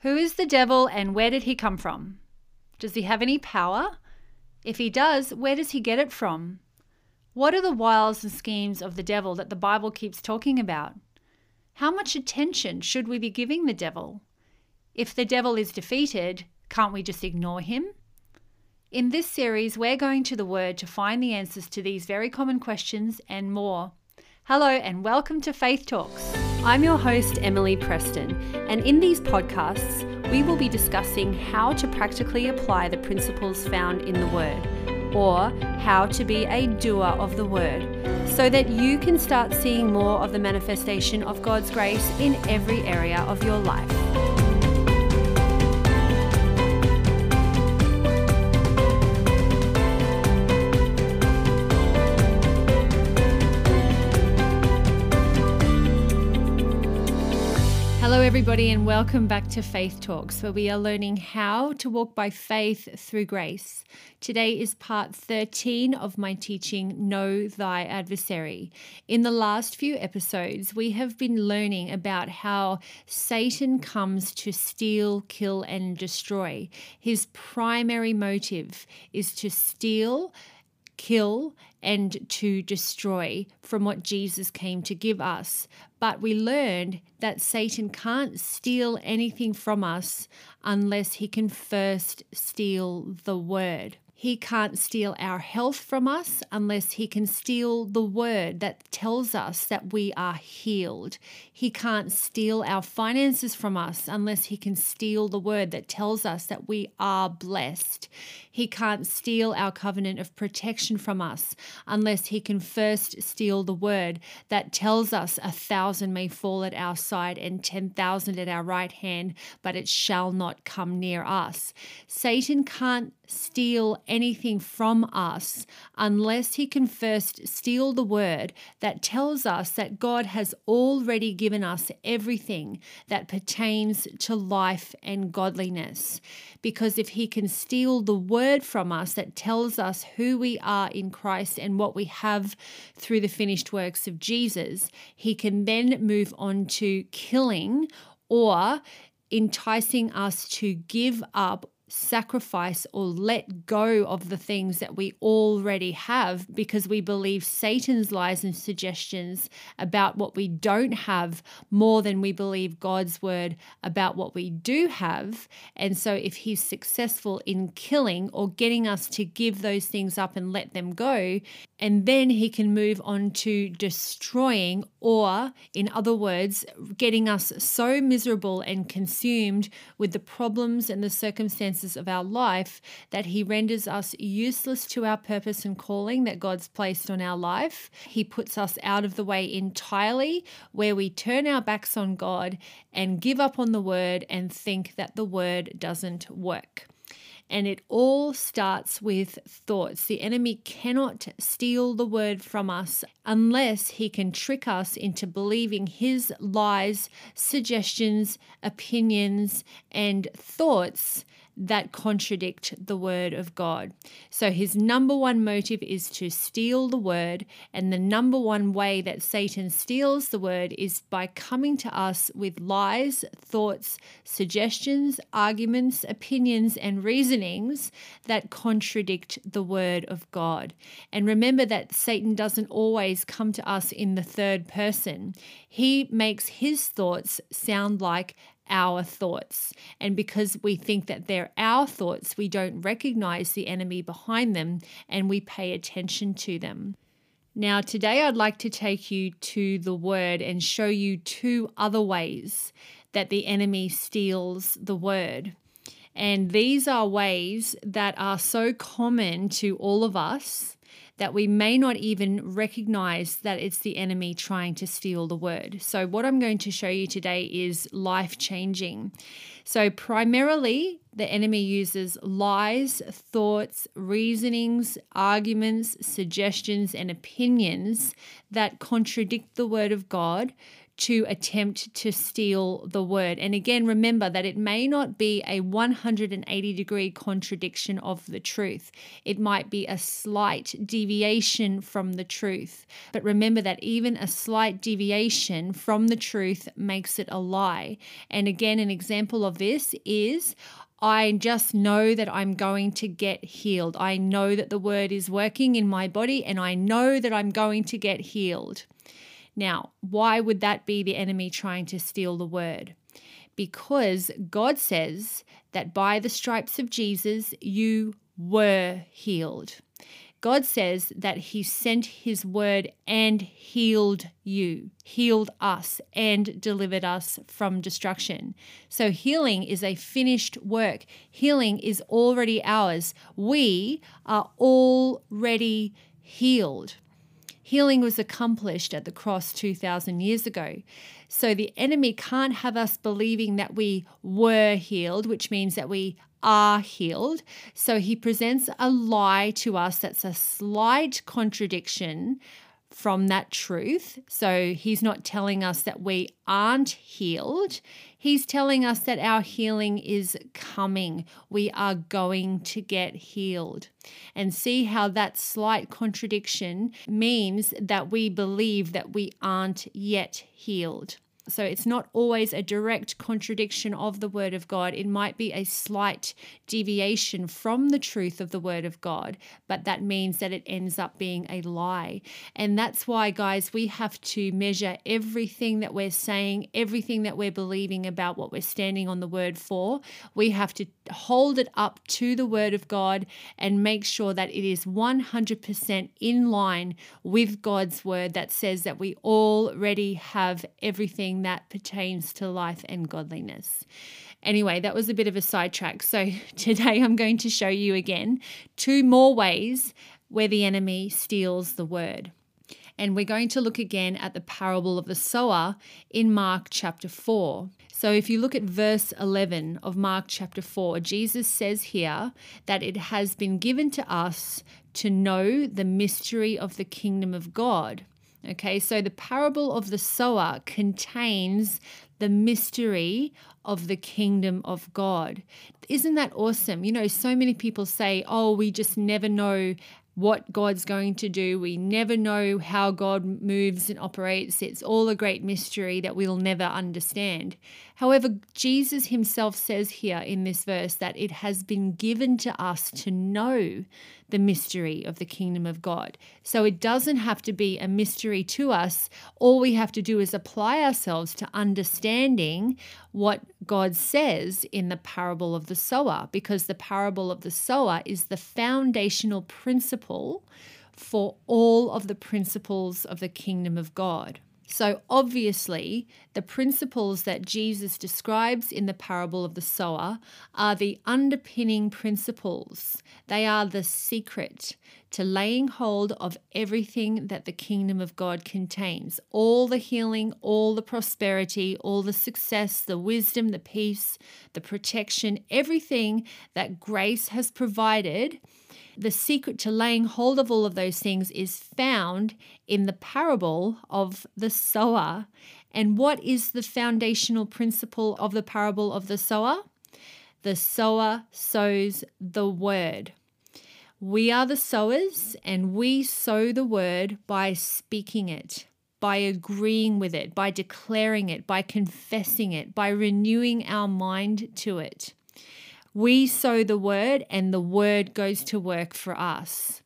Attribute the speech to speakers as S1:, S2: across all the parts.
S1: Who is the devil and where did he come from? Does he have any power? If he does, where does he get it from? What are the wiles and schemes of the devil that the Bible keeps talking about? How much attention should we be giving the devil? If the devil is defeated, can't we just ignore him? In this series, we're going to the Word to find the answers to these very common questions and more. Hello, and welcome to Faith Talks. I'm your host, Emily Preston, and in these podcasts, we will be discussing how to practically apply the principles found in the Word, or how to be a doer of the Word, so that you can start seeing more of the manifestation of God's grace in every area of your life. Everybody, and welcome back to Faith Talks, where we are learning how to walk by faith through grace. Today is part 13 of my teaching, Know Thy Adversary. In the last few episodes, we have been learning about how Satan comes to steal, kill, and destroy. His primary motive is to steal kill and to destroy from what Jesus came to give us. But we learned that Satan can't steal anything from us unless he can first steal the word. He can't steal our health from us unless he can steal the word that tells us that we are healed. He can't steal our finances from us unless he can steal the word that tells us that we are blessed. He can't steal our covenant of protection from us unless he can first steal the word that tells us a thousand may fall at our side and 10,000 at our right hand, but it shall not come near us. Satan can't steal anything from us unless he can first steal the word that tells us that God has already given us everything that pertains to life and godliness. Because if he can steal the word from us that tells us who we are in Christ and what we have through the finished works of Jesus, he can then move on to killing or enticing us to give up sacrifice or let go of the things that we already have because we believe Satan's lies and suggestions about what we don't have more than we believe God's word about what we do have. And so, if he's successful in killing or getting us to give those things up and let them go, and then he can move on to destroying, or in other words, getting us so miserable and consumed with the problems and the circumstances circumstances of our life that He renders us useless to our purpose and calling that God's placed on our life. He puts us out of the way entirely, where we turn our backs on God and give up on the Word and think that the Word doesn't work. And it all starts with thoughts. The enemy cannot steal the word from us unless he can trick us into believing his lies, suggestions, opinions, and thoughts that contradict the word of God. So his number one motive is to steal the word, and the number one way that Satan steals the word is by coming to us with lies, thoughts, suggestions, arguments, opinions, and reasonings that contradict the word of God. And remember that Satan doesn't always come to us in the third person. He makes his thoughts sound like our thoughts. And because we think that they're our thoughts, we don't recognize the enemy behind them and we pay attention to them. Now, today I'd like to take you to the word and show you two other ways that the enemy steals the word. And these are ways that are so common to all of us that we may not even recognize that it's the enemy trying to steal the word. So, what I'm going to show you today is life changing. So, primarily, the enemy uses lies, thoughts, reasonings, arguments, suggestions, and opinions that contradict the word of God to attempt to steal the word. And again, remember that it may not be a 180 degree contradiction of the truth, it might be a slight deviation from the truth. But remember that even a slight deviation from the truth makes it a lie. And again, an example of this is I just know that I'm going to get healed. I know that the word is working in my body and I know that I'm going to get healed. Now, why would that be the enemy trying to steal the word? Because God says that by the stripes of Jesus, you were healed. God says that He sent His word and healed you, healed us, and delivered us from destruction. So, healing is a finished work. Healing is already ours. We are already healed. Healing was accomplished at the cross 2,000 years ago. So the enemy can't have us believing that we were healed, which means that we are healed. So he presents a lie to us that's a slight contradiction from that truth. So he's not telling us that we aren't healed. He's telling us that our healing is coming. We are going to get healed. And see how that slight contradiction means that we believe that we aren't yet healed. So it's not always a direct contradiction of the Word of God. It might be a slight deviation from the truth of the Word of God, but that means that it ends up being a lie. And that's why, guys, we have to measure everything that we're saying, everything that we're believing about what we're standing on the Word for. We have to hold it up to the Word of God and make sure that it is 100% in line with God's Word that says that we already have everything that pertains to life and godliness. Anyway, that was a bit of a sidetrack. So today I'm going to show you again two more ways where the enemy steals the word. And we're going to look again at the parable of the sower in Mark chapter 4. So if you look at verse 11 of Mark chapter 4, Jesus says here that it has been given to us to know the mystery of the kingdom of God Okay, so the parable of the sower contains the mystery of the kingdom of God. Isn't that awesome? You know, so many people say, oh, we just never know what God's going to do. We never know how God moves and operates. It's all a great mystery that we'll never understand. However, Jesus himself says here in this verse that it has been given to us to know the mystery of the kingdom of God. So it doesn't have to be a mystery to us. All we have to do is apply ourselves to understanding what God says in the parable of the sower, because the parable of the sower is the foundational principle for all of the principles of the kingdom of God. So, obviously, the principles that Jesus describes in the parable of the sower are the underpinning principles. They are the secret to laying hold of everything that the kingdom of God contains all the healing, all the prosperity, all the success, the wisdom, the peace, the protection, everything that grace has provided the secret to laying hold of all of those things is found in the parable of the sower. And what is the foundational principle of the parable of the sower? The sower sows the word. We are the sowers, and we sow the word by speaking it, by agreeing with it, by declaring it, by confessing it, by renewing our mind to it. We sow the word, and the word goes to work for us.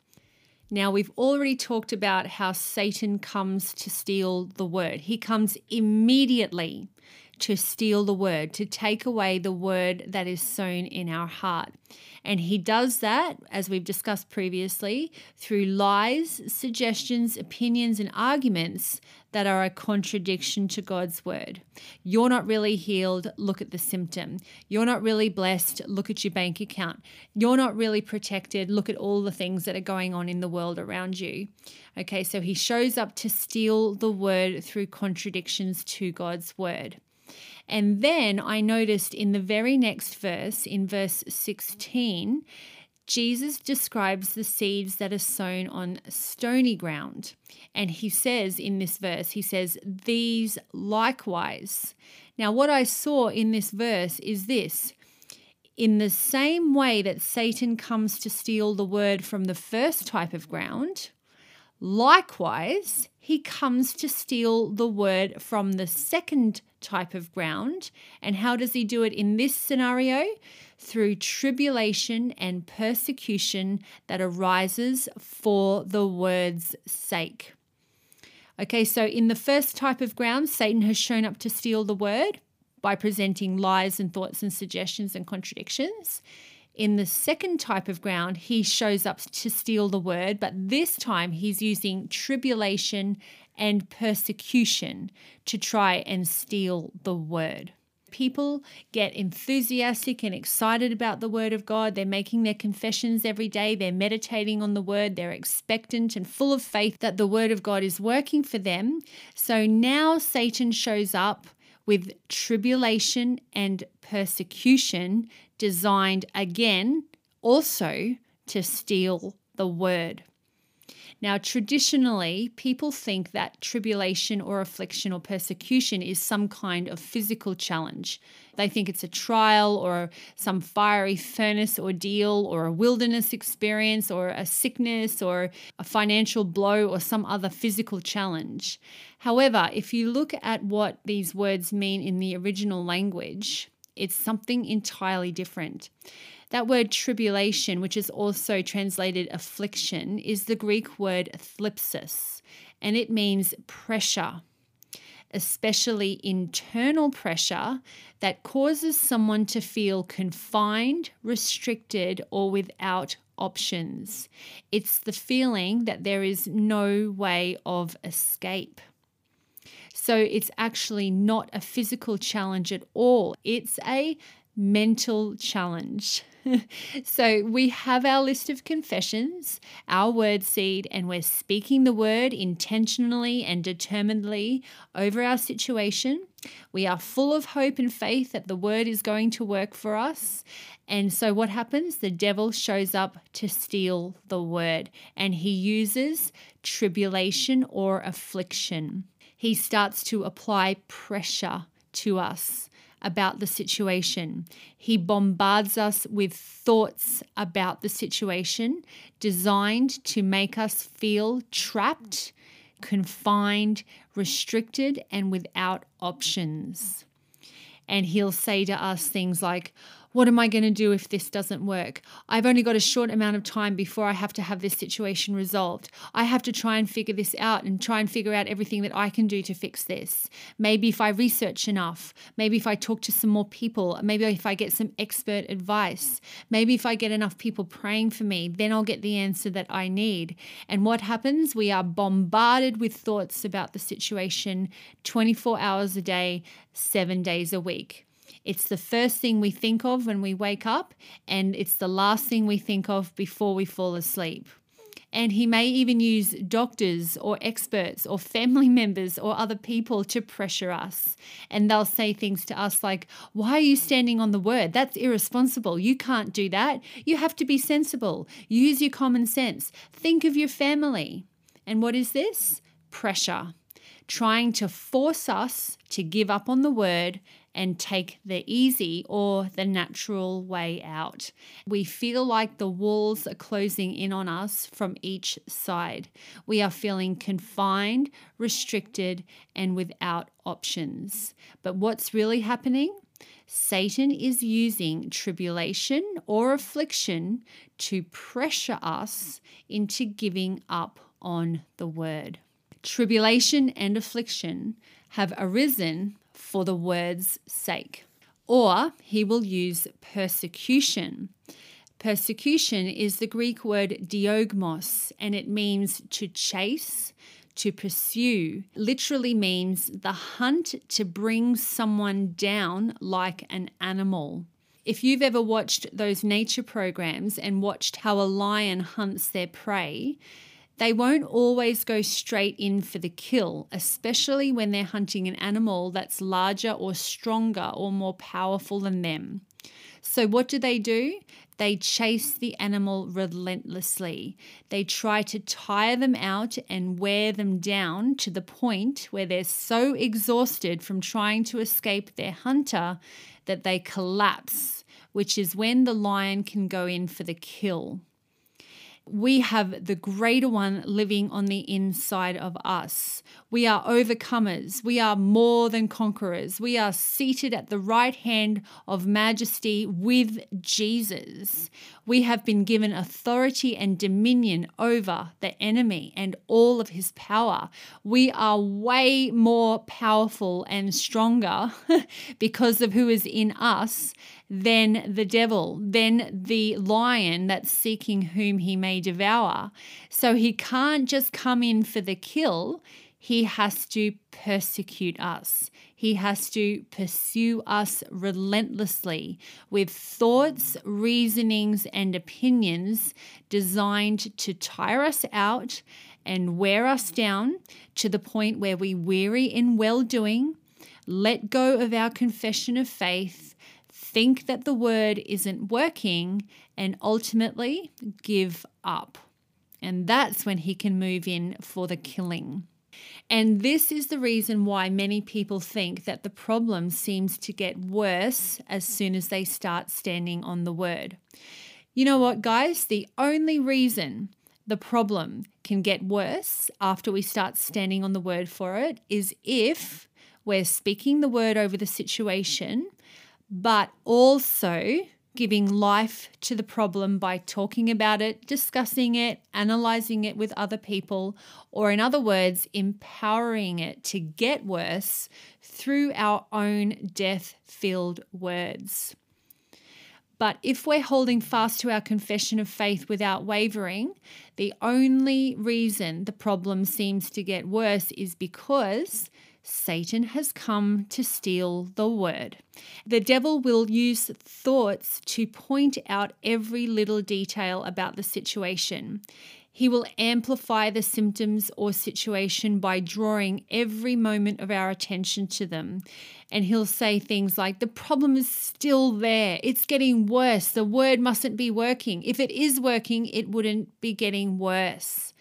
S1: Now, we've already talked about how Satan comes to steal the word. He comes immediately to steal the word, to take away the word that is sown in our heart. And he does that, as we've discussed previously, through lies, suggestions, opinions, and arguments that are a contradiction to God's word. You're not really healed, look at the symptom. You're not really blessed, look at your bank account. You're not really protected, look at all the things that are going on in the world around you. Okay, so he shows up to steal the word through contradictions to God's word. And then I noticed in the very next verse, in verse 16, Jesus describes the seeds that are sown on stony ground. And he says in this verse, he says, These likewise. Now, what I saw in this verse is this in the same way that Satan comes to steal the word from the first type of ground, likewise, he comes to steal the word from the second type of ground. And how does he do it in this scenario? Through tribulation and persecution that arises for the word's sake. Okay, so in the first type of ground, Satan has shown up to steal the word by presenting lies and thoughts and suggestions and contradictions. In the second type of ground, he shows up to steal the word, but this time he's using tribulation and persecution to try and steal the word. People get enthusiastic and excited about the Word of God. They're making their confessions every day. They're meditating on the Word. They're expectant and full of faith that the Word of God is working for them. So now Satan shows up with tribulation and persecution designed again also to steal the word. Now, traditionally, people think that tribulation or affliction or persecution is some kind of physical challenge. They think it's a trial or some fiery furnace ordeal or a wilderness experience or a sickness or a financial blow or some other physical challenge. However, if you look at what these words mean in the original language, it's something entirely different. That word tribulation, which is also translated affliction, is the Greek word thlipsis, and it means pressure, especially internal pressure that causes someone to feel confined, restricted, or without options. It's the feeling that there is no way of escape. So it's actually not a physical challenge at all. It's a mental challenge. so we have our list of confessions, our word seed, and we're speaking the word intentionally and determinedly over our situation. We are full of hope and faith that the word is going to work for us. And so, what happens? The devil shows up to steal the word, and he uses tribulation or affliction. He starts to apply pressure to us about the situation. He bombards us with thoughts about the situation designed to make us feel trapped, confined, restricted, and without options. And he'll say to us things like, what am I going to do if this doesn't work? I've only got a short amount of time before I have to have this situation resolved. I have to try and figure this out and try and figure out everything that I can do to fix this. Maybe if I research enough, maybe if I talk to some more people, maybe if I get some expert advice, maybe if I get enough people praying for me, then I'll get the answer that I need. And what happens? We are bombarded with thoughts about the situation 24 hours a day, seven days a week. It's the first thing we think of when we wake up, and it's the last thing we think of before we fall asleep. And he may even use doctors or experts or family members or other people to pressure us. And they'll say things to us like, Why are you standing on the word? That's irresponsible. You can't do that. You have to be sensible. Use your common sense. Think of your family. And what is this? Pressure. Trying to force us to give up on the word and take the easy or the natural way out. We feel like the walls are closing in on us from each side. We are feeling confined, restricted, and without options. But what's really happening? Satan is using tribulation or affliction to pressure us into giving up on the word. Tribulation and affliction have arisen for the word's sake. Or he will use persecution. Persecution is the Greek word diogmos, and it means to chase, to pursue. Literally means the hunt to bring someone down like an animal. If you've ever watched those nature programs and watched how a lion hunts their prey, They won't always go straight in for the kill, especially when they're hunting an animal that's larger or stronger or more powerful than them. So, what do they do? They chase the animal relentlessly. They try to tire them out and wear them down to the point where they're so exhausted from trying to escape their hunter that they collapse, which is when the lion can go in for the kill we have the greater one living on the inside of us. We are overcomers. We are more than conquerors. We are seated at the right hand of majesty with Jesus. We have been given authority and dominion over the enemy and all of his power. We are way more powerful and stronger because of who is in us than the devil, than the lion that's seeking whom he may devour. So he can't just come in for the kill, he has to persecute us. He has to pursue us relentlessly with thoughts, reasonings, and opinions designed to tire us out and wear us down to the point where we weary in well doing, let go of our confession of faith, think that the word isn't working, and ultimately give up. And that's when he can move in for the killing. And this is the reason why many people think that the problem seems to get worse as soon as they start standing on the word. You know what, guys? The only reason the problem can get worse after we start standing on the word for it is if we're speaking the word over the situation, but also giving life to the problem by talking about it, discussing it, analyzing it with other people, or in other words, empowering it to get worse through our own death filled words. But if we're holding fast to our confession of faith without wavering, the only reason the problem seems to get worse is because Satan has come to steal the word. The devil will use thoughts to point out every little detail about the situation. He will amplify the symptoms or situation by drawing every moment of our attention to them. And he'll say things like, The problem is still there. It's getting worse. The word mustn't be working. If it is working, it wouldn't be getting worse.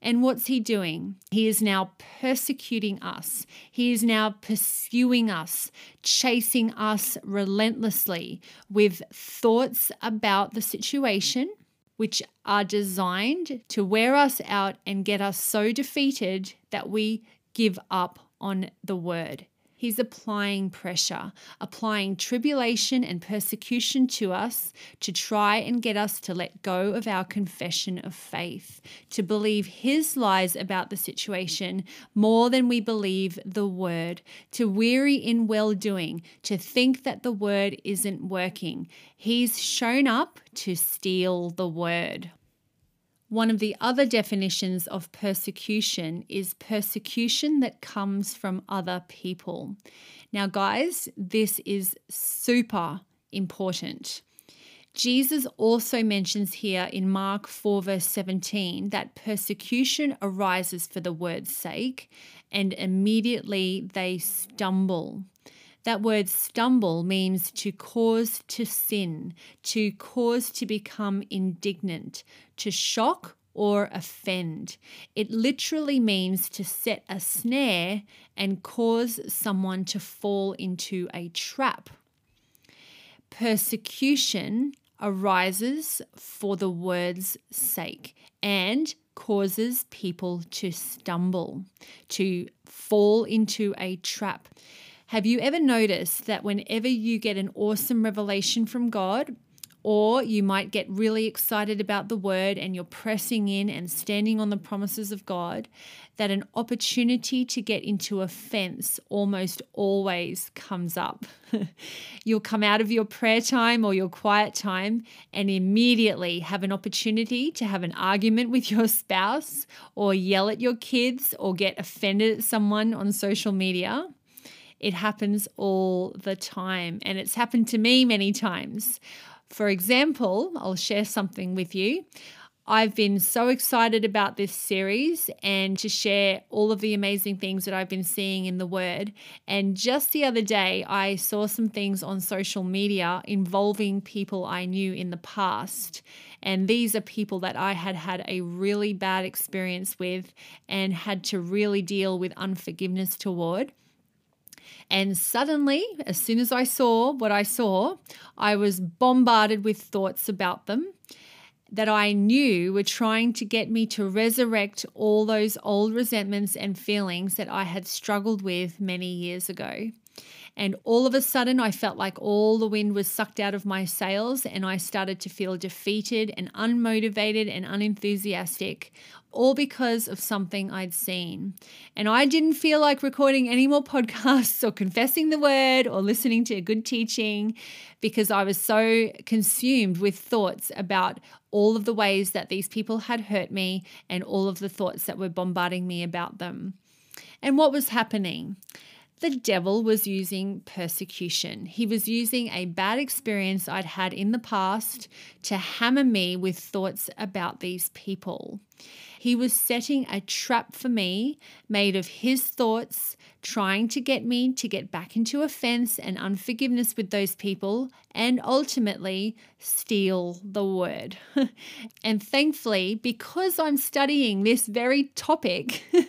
S1: And what's he doing? He is now persecuting us. He is now pursuing us, chasing us relentlessly with thoughts about the situation, which are designed to wear us out and get us so defeated that we give up on the word. He's applying pressure, applying tribulation and persecution to us to try and get us to let go of our confession of faith, to believe his lies about the situation more than we believe the word, to weary in well doing, to think that the word isn't working. He's shown up to steal the word. One of the other definitions of persecution is persecution that comes from other people. Now, guys, this is super important. Jesus also mentions here in Mark 4, verse 17, that persecution arises for the word's sake, and immediately they stumble. That word stumble means to cause to sin, to cause to become indignant, to shock or offend. It literally means to set a snare and cause someone to fall into a trap. Persecution arises for the word's sake and causes people to stumble, to fall into a trap. Have you ever noticed that whenever you get an awesome revelation from God, or you might get really excited about the word and you're pressing in and standing on the promises of God, that an opportunity to get into offense almost always comes up. You'll come out of your prayer time or your quiet time and immediately have an opportunity to have an argument with your spouse or yell at your kids or get offended at someone on social media. It happens all the time, and it's happened to me many times. For example, I'll share something with you. I've been so excited about this series and to share all of the amazing things that I've been seeing in the Word. And just the other day, I saw some things on social media involving people I knew in the past. And these are people that I had had a really bad experience with and had to really deal with unforgiveness toward. And suddenly, as soon as I saw what I saw, I was bombarded with thoughts about them that I knew were trying to get me to resurrect all those old resentments and feelings that I had struggled with many years ago. And all of a sudden, I felt like all the wind was sucked out of my sails, and I started to feel defeated and unmotivated and unenthusiastic, all because of something I'd seen. And I didn't feel like recording any more podcasts or confessing the word or listening to a good teaching because I was so consumed with thoughts about all of the ways that these people had hurt me and all of the thoughts that were bombarding me about them. And what was happening? The devil was using persecution. He was using a bad experience I'd had in the past to hammer me with thoughts about these people. He was setting a trap for me made of his thoughts, trying to get me to get back into offense and unforgiveness with those people, and ultimately steal the word. and thankfully, because I'm studying this very topic,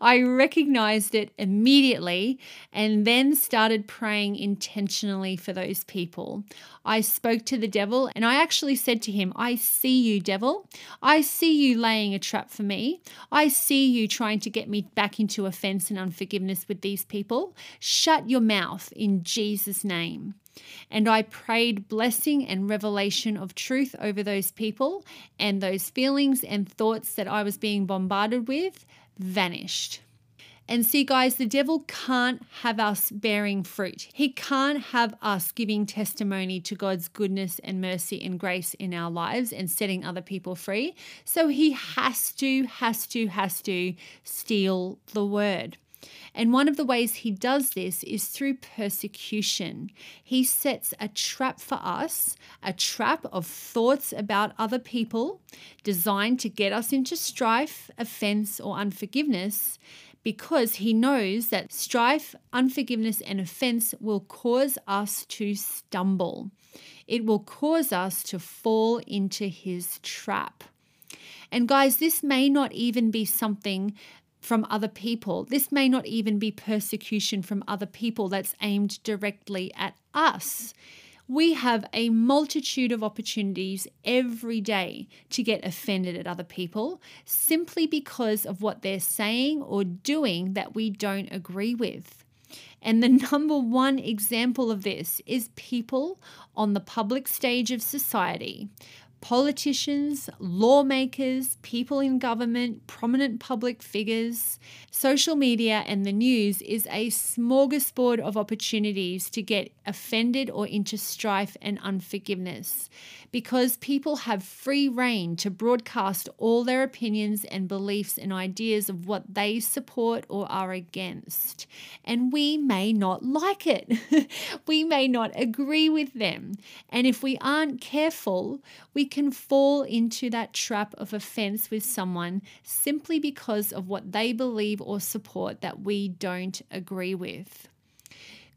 S1: I recognized it immediately and then started praying intentionally for those people. I spoke to the devil and I actually said to him, I see you, devil. I see you laying a trap for me. I see you trying to get me back into offense and unforgiveness with these people. Shut your mouth in Jesus' name. And I prayed blessing and revelation of truth over those people and those feelings and thoughts that I was being bombarded with vanished. And see, guys, the devil can't have us bearing fruit. He can't have us giving testimony to God's goodness and mercy and grace in our lives and setting other people free. So he has to, has to, has to steal the word. And one of the ways he does this is through persecution. He sets a trap for us, a trap of thoughts about other people designed to get us into strife, offense, or unforgiveness because he knows that strife, unforgiveness, and offense will cause us to stumble. It will cause us to fall into his trap. And guys, this may not even be something from other people. This may not even be persecution from other people that's aimed directly at us. We have a multitude of opportunities every day to get offended at other people simply because of what they're saying or doing that we don't agree with. And the number one example of this is people on the public stage of society politicians, lawmakers, people in government, prominent public figures. Social media and the news is a smorgasbord of opportunities to get offended or into strife and unforgiveness because people have free rein to broadcast all their opinions and beliefs and ideas of what they support or are against. And we may not like it, we may not agree with them. And if we aren't careful, we can fall into that trap of offense with someone simply because of what they believe or support that we don't agree with.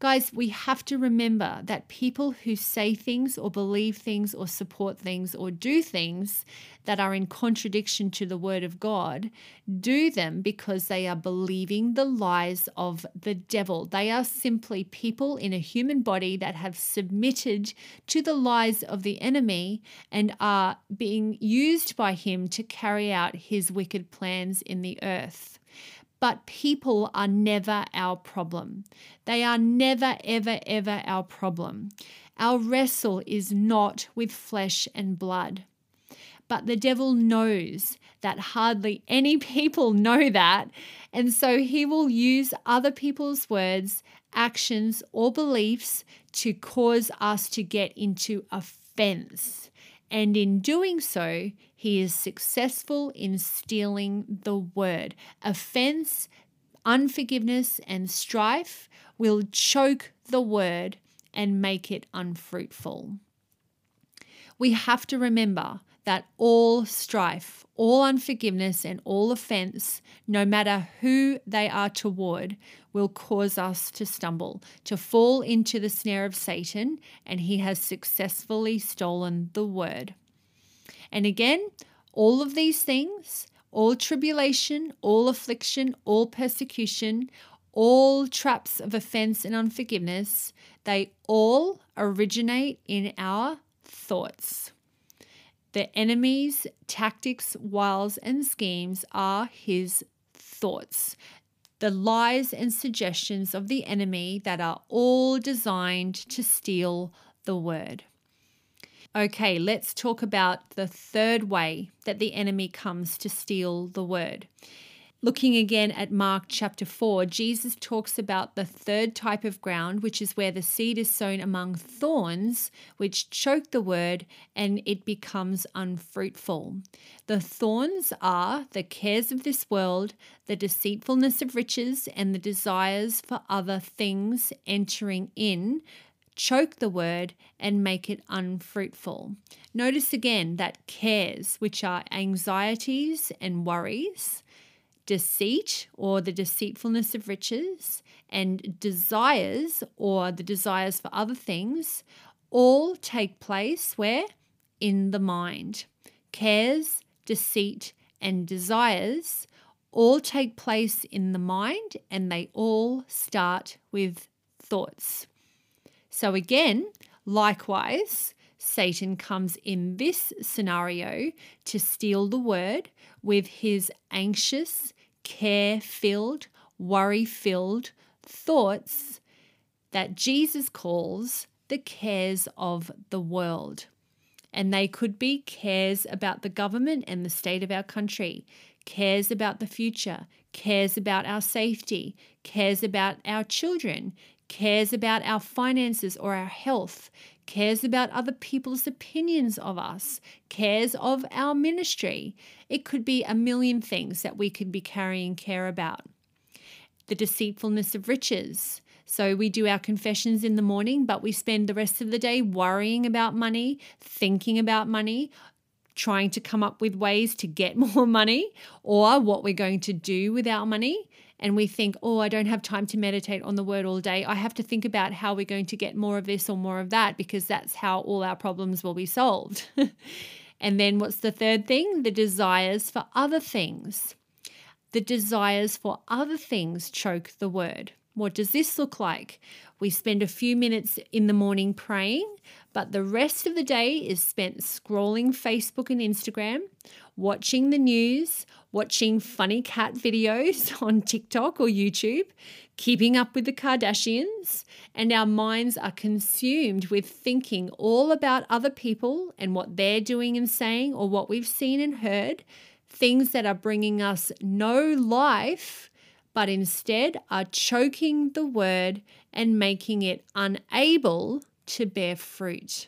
S1: Guys, we have to remember that people who say things or believe things or support things or do things that are in contradiction to the Word of God do them because they are believing the lies of the devil. They are simply people in a human body that have submitted to the lies of the enemy and are being used by him to carry out his wicked plans in the earth. But people are never our problem. They are never, ever, ever our problem. Our wrestle is not with flesh and blood. But the devil knows that hardly any people know that. And so he will use other people's words, actions, or beliefs to cause us to get into offense. And in doing so, he is successful in stealing the word. Offense, unforgiveness, and strife will choke the word and make it unfruitful. We have to remember that all strife, all unforgiveness, and all offense, no matter who they are toward, will cause us to stumble, to fall into the snare of Satan, and he has successfully stolen the word. And again, all of these things, all tribulation, all affliction, all persecution, all traps of offense and unforgiveness, they all originate in our thoughts. The enemy's tactics, wiles, and schemes are his thoughts. The lies and suggestions of the enemy that are all designed to steal the word. Okay, let's talk about the third way that the enemy comes to steal the word. Looking again at Mark chapter 4, Jesus talks about the third type of ground, which is where the seed is sown among thorns, which choke the word and it becomes unfruitful. The thorns are the cares of this world, the deceitfulness of riches, and the desires for other things entering in, choke the word and make it unfruitful. Notice again that cares, which are anxieties and worries, deceit or the deceitfulness of riches, and desires or the desires for other things all take place where? In the mind. Cares, deceit, and desires all take place in the mind and they all start with thoughts. So, again, likewise, Satan comes in this scenario to steal the word with his anxious, care filled, worry filled thoughts that Jesus calls the cares of the world. And they could be cares about the government and the state of our country, cares about the future, cares about our safety, cares about our children, cares about our finances or our health, cares about other people's opinions of us, cares of our ministry. It could be a million things that we could be carrying care about. The deceitfulness of riches. So we do our confessions in the morning, but we spend the rest of the day worrying about money, thinking about money, trying to come up with ways to get more money or what we're going to do with our money and we think, oh, I don't have time to meditate on the word all day. I have to think about how we're going to get more of this or more of that because that's how all our problems will be solved. and then what's the third thing? The desires for other things. The desires for other things choke the word. What does this look like? We spend a few minutes in the morning praying, but the rest of the day is spent scrolling Facebook and Instagram, watching the news, watching funny cat videos on TikTok or YouTube, keeping up with the Kardashians, and our minds are consumed with thinking all about other people and what they're doing and saying or what we've seen and heard, things that are bringing us no life. But instead are choking the word and making it unable to bear fruit.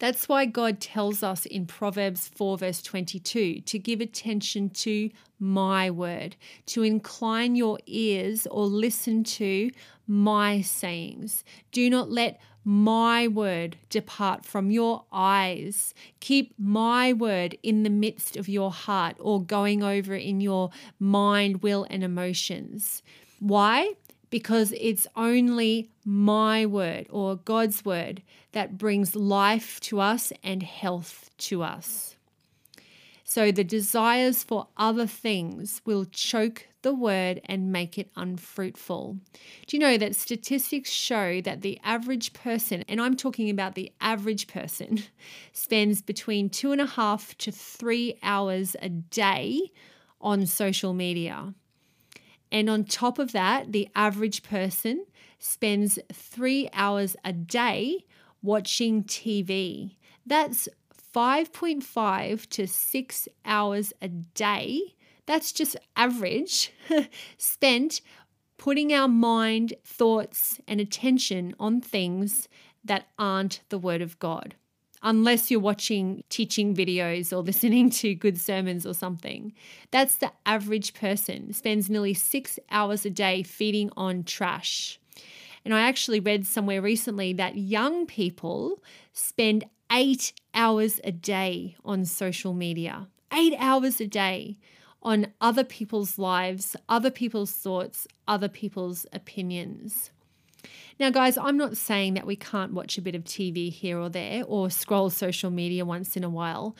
S1: That's why God tells us in Proverbs 4, verse 22, to give attention to my word, to incline your ears or listen to my sayings. Do not let my word depart from your eyes. Keep my word in the midst of your heart or going over in your mind, will, and emotions. Why? Because it's only my word or God's word that brings life to us and health to us. So the desires for other things will choke the word and make it unfruitful. Do you know that statistics show that the average person, and I'm talking about the average person, spends between two and a half to three hours a day on social media? And on top of that, the average person spends three hours a day watching TV. That's 5.5 to six hours a day. That's just average spent putting our mind, thoughts, and attention on things that aren't the Word of God unless you're watching teaching videos or listening to good sermons or something. That's the average person, spends nearly six hours a day feeding on trash. And I actually read somewhere recently that young people spend eight hours a day on social media, eight hours a day on other people's lives, other people's thoughts, other people's opinions. Now, guys, I'm not saying that we can't watch a bit of TV here or there or scroll social media once in a while,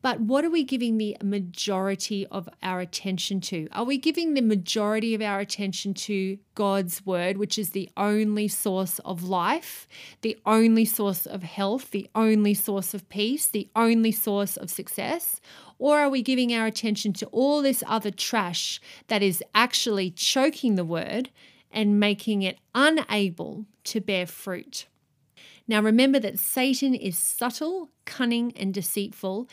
S1: but what are we giving the majority of our attention to? Are we giving the majority of our attention to God's word, which is the only source of life, the only source of health, the only source of peace, the only source of success? Or are we giving our attention to all this other trash that is actually choking the word and making it unable to bear fruit? Now, remember that Satan is subtle, cunning, and deceitful,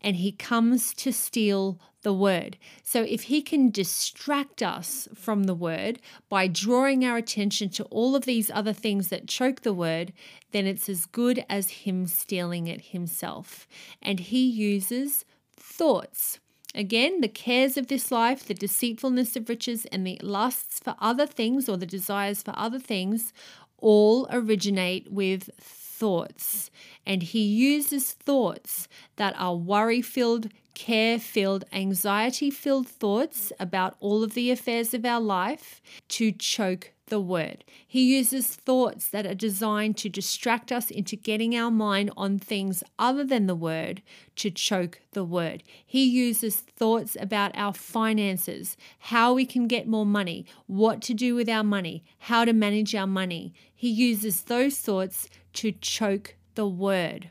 S1: and he comes to steal the word. So, if he can distract us from the word by drawing our attention to all of these other things that choke the word, then it's as good as him stealing it himself. And he uses thoughts. Again, the cares of this life, the deceitfulness of riches, and the lusts for other things or the desires for other things all originate with thoughts. And he uses thoughts that are worry filled, care filled, anxiety filled thoughts about all of the affairs of our life to choke the word. He uses thoughts that are designed to distract us into getting our mind on things other than the word to choke the word. He uses thoughts about our finances, how we can get more money, what to do with our money, how to manage our money. He uses those thoughts to choke the word.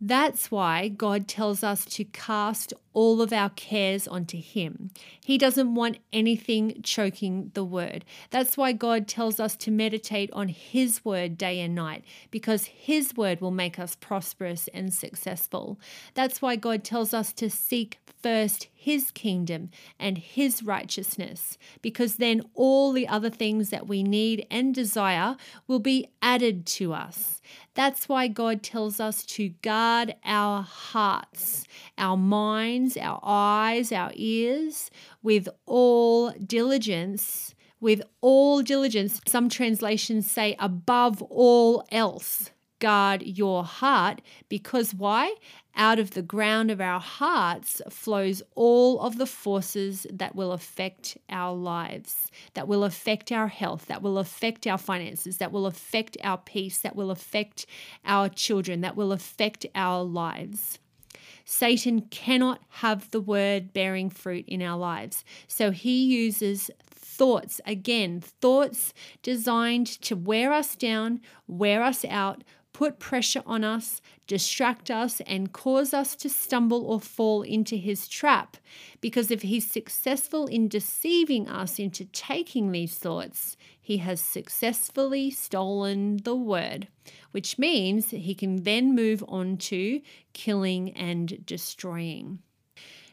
S1: That's why God tells us to cast all of our cares onto Him. He doesn't want anything choking the word. That's why God tells us to meditate on His word day and night, because His word will make us prosperous and successful. That's why God tells us to seek first His kingdom and His righteousness, because then all the other things that we need and desire will be added to us. That's why God tells us to guard our hearts, our minds, our eyes, our ears with all diligence. With all diligence, some translations say above all else guard your heart because why? Out of the ground of our hearts flows all of the forces that will affect our lives, that will affect our health, that will affect our finances, that will affect our peace, that will affect our children, that will affect our lives. Satan cannot have the word bearing fruit in our lives. So he uses thoughts, again, thoughts designed to wear us down, wear us out, put pressure on us, distract us, and cause us to stumble or fall into his trap. Because if he's successful in deceiving us into taking these thoughts, he has successfully stolen the word, which means he can then move on to killing and destroying.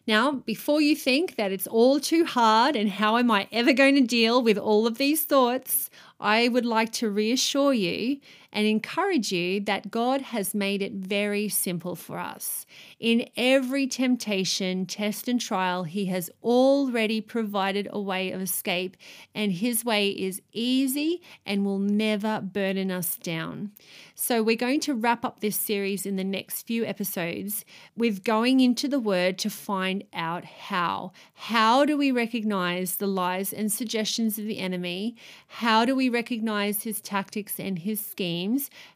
S1: Now, before you think that it's all too hard and how am I ever going to deal with all of these thoughts, I would like to reassure you and encourage you that God has made it very simple for us. In every temptation, test, and trial, He has already provided a way of escape, and His way is easy and will never burden us down. So, we're going to wrap up this series in the next few episodes with going into the Word to find out how. How do we recognize the lies and suggestions of the enemy? How do we recognize his tactics and his schemes?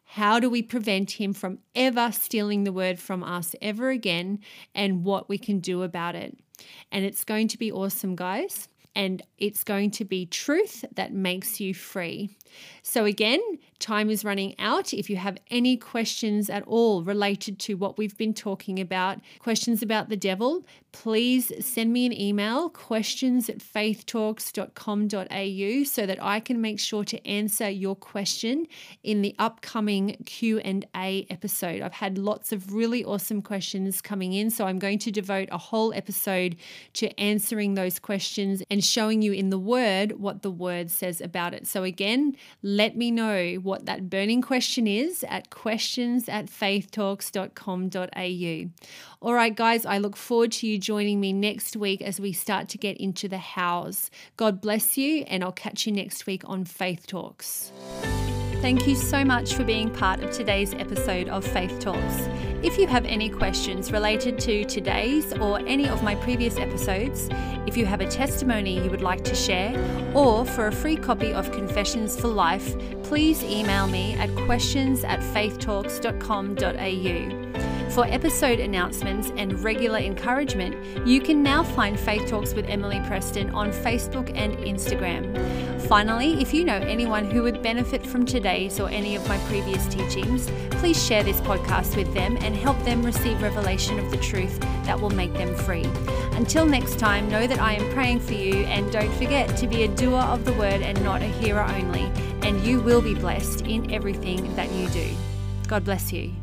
S1: How do we prevent him from ever stealing the word from us ever again? And what we can do about it. And it's going to be awesome, guys and it's going to be truth that makes you free. So, again, time is running out. If you have any questions at all related to what we've been talking about, questions about the devil, please send me an email questions at faithtalks.com.au so that I can make sure to answer your question in the upcoming Q&A episode. I've had lots of really awesome questions coming in, so I'm going to devote a whole episode to answering those questions and showing you in the word what the word says about it. So again, let me know what that burning question is at questions at faithtalks.com.au. All right, guys, I look forward to you joining me next week as we start to get into the hows. God bless you, and I'll catch you next week on Faith Talks. Thank you so much for being part of today's episode of Faith Talks. If you have any questions related to today's or any of my previous episodes, if you have a testimony you would like to share, or for a free copy of Confessions for Life, please email me at questions at faithtalks.com.au. For episode announcements and regular encouragement, you can now find Faith Talks with Emily Preston on Facebook and Instagram. Finally, if you know anyone who would benefit from today's or any of my previous teachings, please share this podcast with them and help them receive revelation of the truth that will make them free. Until next time, know that I am praying for you and don't forget to be a doer of the word and not a hearer only, and you will be blessed in everything that you do. God bless you.